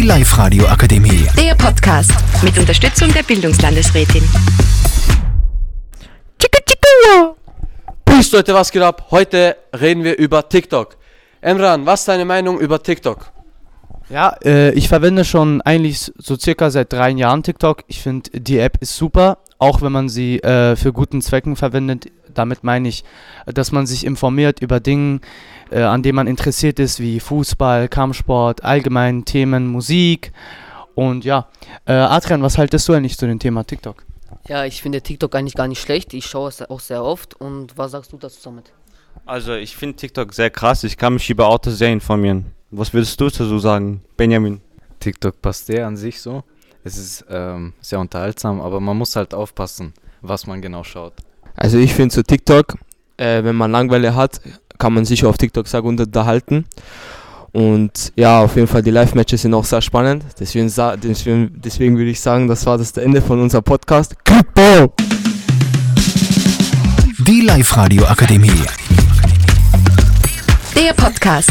Die Live-Radio Akademie. Der Podcast mit Unterstützung der Bildungslandesrätin. Peace Leute, was geht ab? Heute reden wir über TikTok. Emran, was ist deine Meinung über TikTok? Ja, äh, ich verwende schon eigentlich so circa seit drei Jahren TikTok. Ich finde, die App ist super, auch wenn man sie äh, für guten Zwecken verwendet. Damit meine ich, dass man sich informiert über Dinge, äh, an denen man interessiert ist, wie Fußball, Kampfsport, allgemein Themen, Musik. Und ja, äh, Adrian, was haltest du eigentlich zu dem Thema TikTok? Ja, ich finde TikTok eigentlich gar nicht schlecht. Ich schaue es auch sehr oft. Und was sagst du dazu damit? Also ich finde TikTok sehr krass. Ich kann mich über Autos sehr informieren. Was würdest du dazu sagen, Benjamin? TikTok passt der an sich so. Es ist ähm, sehr unterhaltsam, aber man muss halt aufpassen, was man genau schaut. Also ich finde so TikTok, äh, wenn man Langeweile hat, kann man sich auf TikTok sehr gut unterhalten. Und ja, auf jeden Fall die Live-Matches sind auch sehr spannend. Deswegen, sa- deswegen, deswegen würde ich sagen, das war das Ende von unserem Podcast. Kickball! Die Live-Radio Akademie. Der Podcast